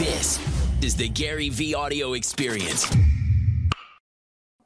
This is the Gary Vee audio experience.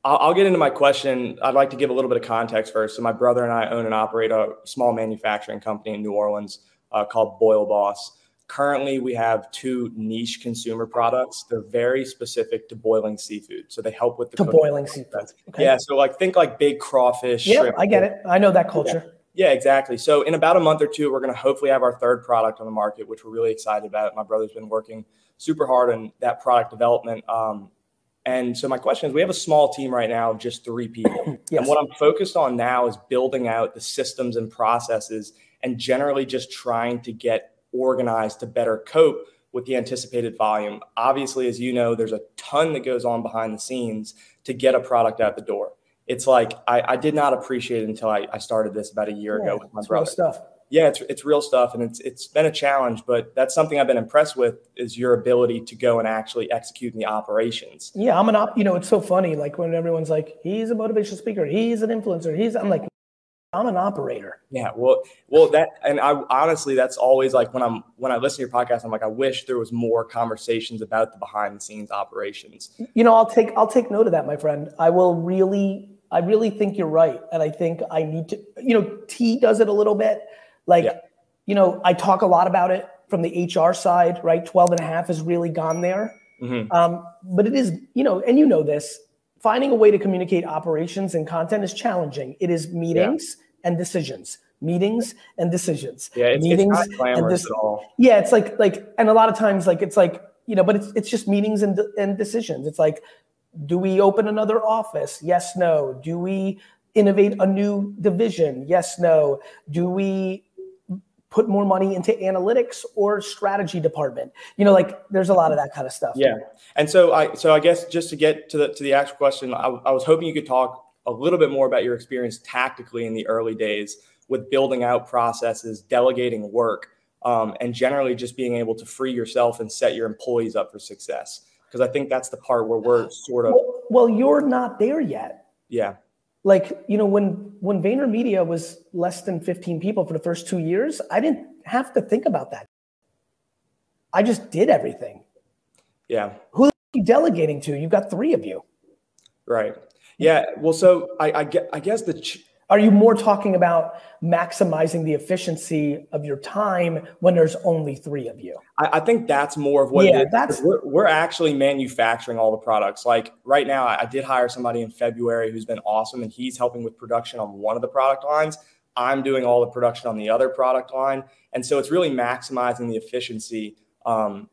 I'll, I'll get into my question. I'd like to give a little bit of context first. So, my brother and I own and operate a small manufacturing company in New Orleans uh, called Boil Boss. Currently, we have two niche consumer products. They're very specific to boiling seafood, so they help with the to cooking boiling seafood. Okay. Yeah, so like think like big crawfish. Yeah, shrimp. I get it. I know that culture. Yeah, exactly. So in about a month or two, we're going to hopefully have our third product on the market, which we're really excited about. My brother's been working super hard on that product development. Um, and so my question is, we have a small team right now of just three people, Yes. and what I'm focused on now is building out the systems and processes, and generally just trying to get organized to better cope with the anticipated volume. Obviously, as you know, there's a ton that goes on behind the scenes to get a product out the door. It's like I, I did not appreciate it until I, I started this about a year Yeah, ago with my it's real brother. stuff. Yeah, it's it's real stuff, and it's it's been a challenge, but that's something I've been impressed with is your ability to go and actually execute in the operations. Yeah, I'm an op. You know, it's so funny. Like when everyone's like, "He's a motivational speaker. He's an influencer. He's," I'm like, "I'm an operator." Yeah, well, well, that and I honestly, that's always like when I'm when I listen to your podcast, I'm like, I wish there was more conversations about the behind the scenes operations. You know, I'll take I'll take note of that, my friend. I will really, I really think you're right, and I think I need to. You know, T does it a little bit. Like, Yeah. you know, I talk a lot about it from the HR side, right? 12 and a half has really gone there. Mhm. Um, but it is, you know, and you know this, finding a way to communicate operations and content is challenging. It is meetings and decisions, meetings and decisions. Yeah, it's, it's meetings not and all. yeah, it's like like, and a lot of times like it's like you know, but it's it's just meetings and and decisions. It's like, do we open another office? Yes, no. Do we innovate a new division? Yes, no. Do we put more money into analytics or strategy department? You know, like there's a lot of that kind of stuff. Yeah, and so I so I guess just to get to the to the actual question, I, I was hoping you could talk a little bit more about your experience tactically in the early days with building out processes, delegating work, um, and generally just being able to free yourself and set your employees up for success. Because I think that's the part where we're sort of Well, well, you're not there yet. yeah Like, you know, when when VaynerMedia was less than 15 people for the first two years, I didn't have to think about that. I just did everything. yeah Who are you delegating to? You've got three of you. right yeah. Well, so I I, I guess the ch- Are you more talking about maximizing the efficiency of your time when there's only three of you? I, I think that's more of what Yeah, that's- we're, we're actually manufacturing all the products. Like right now, I, I did hire somebody in February who's been awesome, and he's helping with production on one of the product lines. I'm doing all the production on the other product line, and so it's really maximizing the efficiency. Um,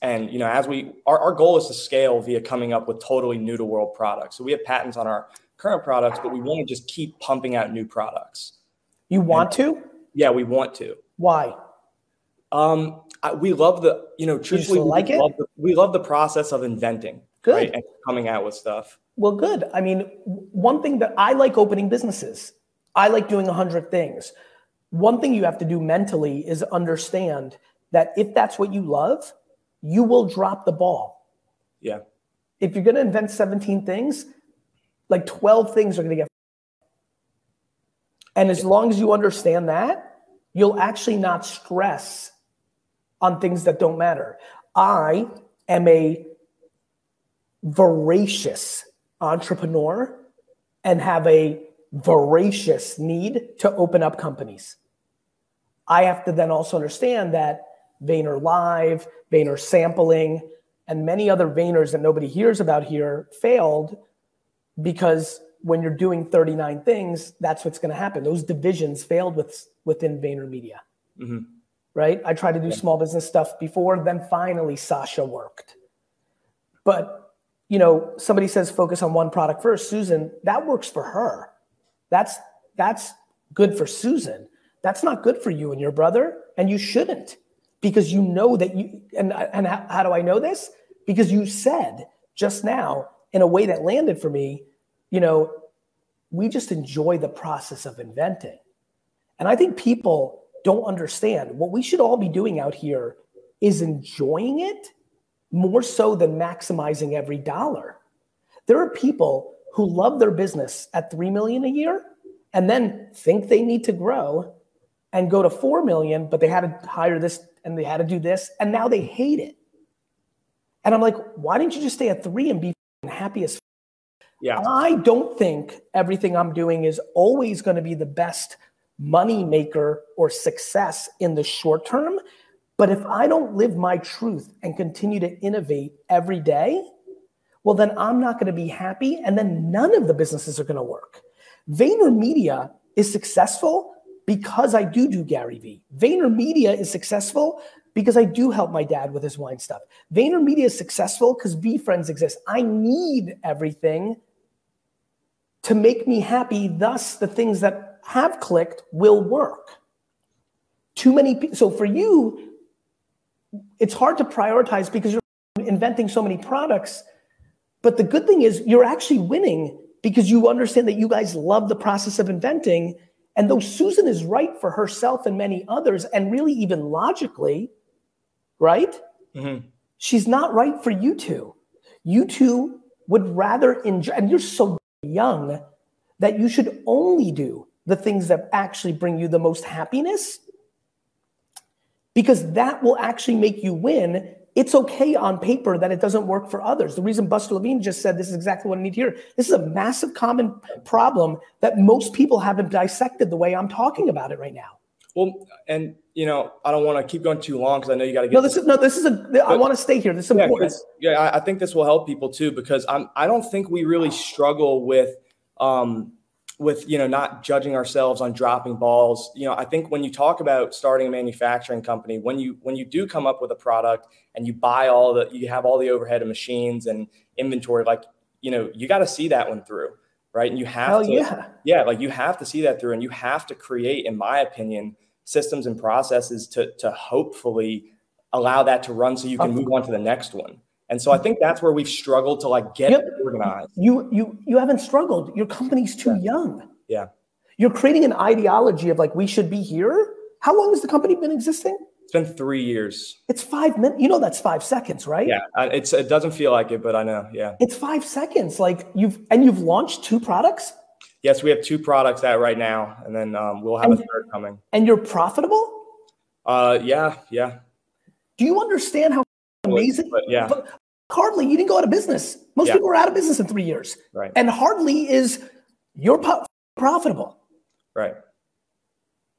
and you know, as we our, our goal is to scale via coming up with totally new to world products. So we have patents on our current products, but we want to just keep pumping out new products. You want to? Yeah, we want to. Why? Um, I, we love the, you know, truthfully, we like it? Love the, we love the process of inventing, Good. right, and coming out with stuff. Well, good. I mean, one thing that I like opening businesses. I like doing a hundred things. One thing you have to do mentally is understand that if that's what you love, you will drop the ball. Yeah, If you're going to invent 17 things, like 12 things are going to get. And as long as you understand that, you'll actually not stress on things that don't matter. I am a voracious entrepreneur and have a voracious need to open up companies. I have to then also understand that Vayner Live, Vayner Sampling, and many other Vayners that nobody hears about here failed because when you're doing 39 things, that's what's going to happen. Those divisions failed with, within VaynerMedia, Mhm. right? I tried to do small business stuff before, then finally Sasha worked. But, you know, somebody says focus on one product first. Susan, that works for her. That's, that's good for Susan. That's not good for you and your brother, and you shouldn't because you know that you, and, and how, how do I know this? Because you said just now in a way that landed for me, you know, we just enjoy the process of inventing. And I think people don't understand what we should all be doing out here is enjoying it more so than maximizing every dollar. There are people who love their business at 3 million a year and then think they need to grow and go to 4 million, but they had to hire this and they had to do this and now they hate it. And I'm like, why didn't you just stay at three and be happy as? Yeah. I don't think everything I'm doing is always going to be the best money maker or success in the short term. But if I don't live my truth and continue to innovate every day, well, then I'm not going to be happy. And then none of the businesses are going to work. VaynerMedia is successful because I do do Gary Vee. VaynerMedia is successful because I do help my dad with his wine stuff. VaynerMedia is successful because VeeFriends exist. I need everything to make me happy. Thus, the things that have clicked will work. Too many people. So for you, it's hard to prioritize because you're inventing so many products. But the good thing is you're actually winning because you understand that you guys love the process of inventing. And though Susan is right for herself and many others, and really even logically, right? Mm-hmm. She's not right for you two. You two would rather enjoy, and you're so young that you should only do the things that actually bring you the most happiness because that will actually make you win it's okay on paper that it doesn't work for others. The reason Buster Levine just said this is exactly what I need to hear. This is a massive common problem that most people haven't dissected the way I'm talking about it right now. Well, and you know, I don't want to keep going too long because I know you got to get. No, this is no. This is a. But, I want to stay here. This is important. Yeah, yeah, I think this will help people too because I'm. I don't think we really struggle with um, with you know not judging ourselves on dropping balls you know i think when you talk about starting a manufacturing company when you when you do come up with a product and you buy all the you have all the overhead of machines and inventory like you know you got to see that one through right and you have Hell to yeah. yeah like you have to see that through and you have to create in my opinion systems and processes to to hopefully allow that to run so you can move on to the next one and so I think that's where we've struggled to like get yep. organized. You you you haven't struggled. Your company's too yeah. young. Yeah. You're creating an ideology of like we should be here. How long has the company been existing? It's been three years. It's five minutes. You know that's five seconds, right? Yeah, uh, it's it doesn't feel like it, but I know. Yeah, it's five seconds. Like you've and you've launched two products. Yes, we have two products out right now, and then um, we'll have and, a third coming. And you're profitable. Uh, yeah, yeah. Do you understand how amazing? But, yeah. But Hardly, you didn't go out of business. Most yeah. people are out of business in three years. Right. And hardly is you're po- profitable. Right.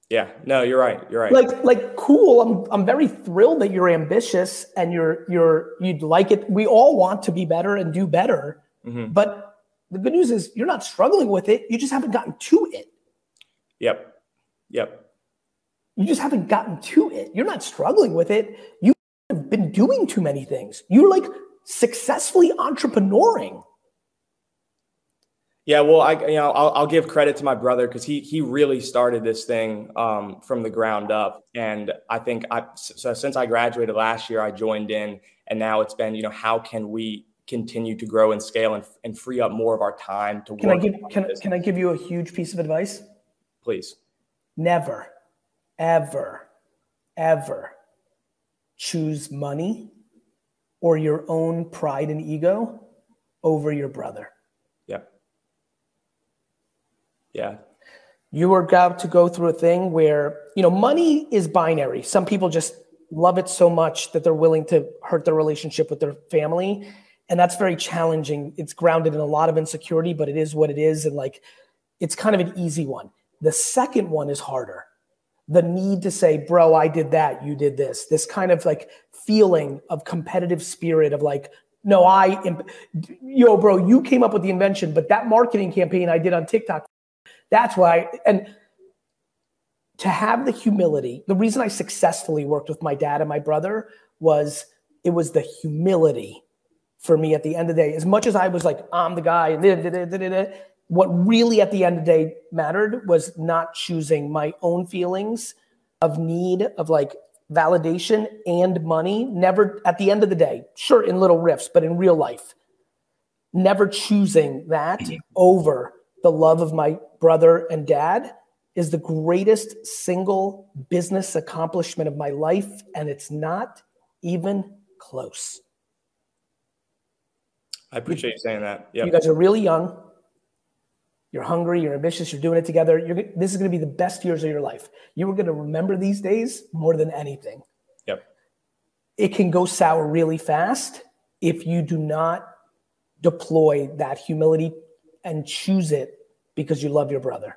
Yeah. No, you're right. You're right. Like, like, cool. I'm, I'm very thrilled that you're ambitious and you're, you're, you'd like it. We all want to be better and do better. Mm-hmm. But the good news is you're not struggling with it. You just haven't gotten to it. Yep. Yep. You just haven't gotten to it. You're not struggling with it. You have been doing too many things. You're like successfully entrepreneuring. Yeah, well, I you know I'll, I'll give credit to my brother because he he really started this thing um, from the ground up, and I think I so since I graduated last year, I joined in, and now it's been you know how can we continue to grow and scale and, and free up more of our time to can work. I give can, can I give you a huge piece of advice? Please. Never, ever, ever choose money or your own pride and ego over your brother. Yeah. Yeah. You are about to go through a thing where, you know, money is binary. Some people just love it so much that they're willing to hurt their relationship with their family. And that's very challenging. It's grounded in a lot of insecurity, but it is what it is. And like, it's kind of an easy one. The second one is harder the need to say, bro, I did that, you did this. This kind of like feeling of competitive spirit of like, no, I, imp- yo, bro, you came up with the invention, but that marketing campaign I did on TikTok, that's why. And to have the humility, the reason I successfully worked with my dad and my brother was it was the humility for me at the end of the day. As much as I was like, I'm the guy, what really at the end of the day mattered was not choosing my own feelings of need of like validation and money never at the end of the day sure in little riffs but in real life never choosing that over the love of my brother and dad is the greatest single business accomplishment of my life and it's not even close i appreciate you saying that yeah you guys are really young you're hungry, you're ambitious, you're doing it together. You're, this is going to be the best years of your life. You are going to remember these days more than anything. Yep. It can go sour really fast. if you do not deploy that humility and choose it because you love your brother.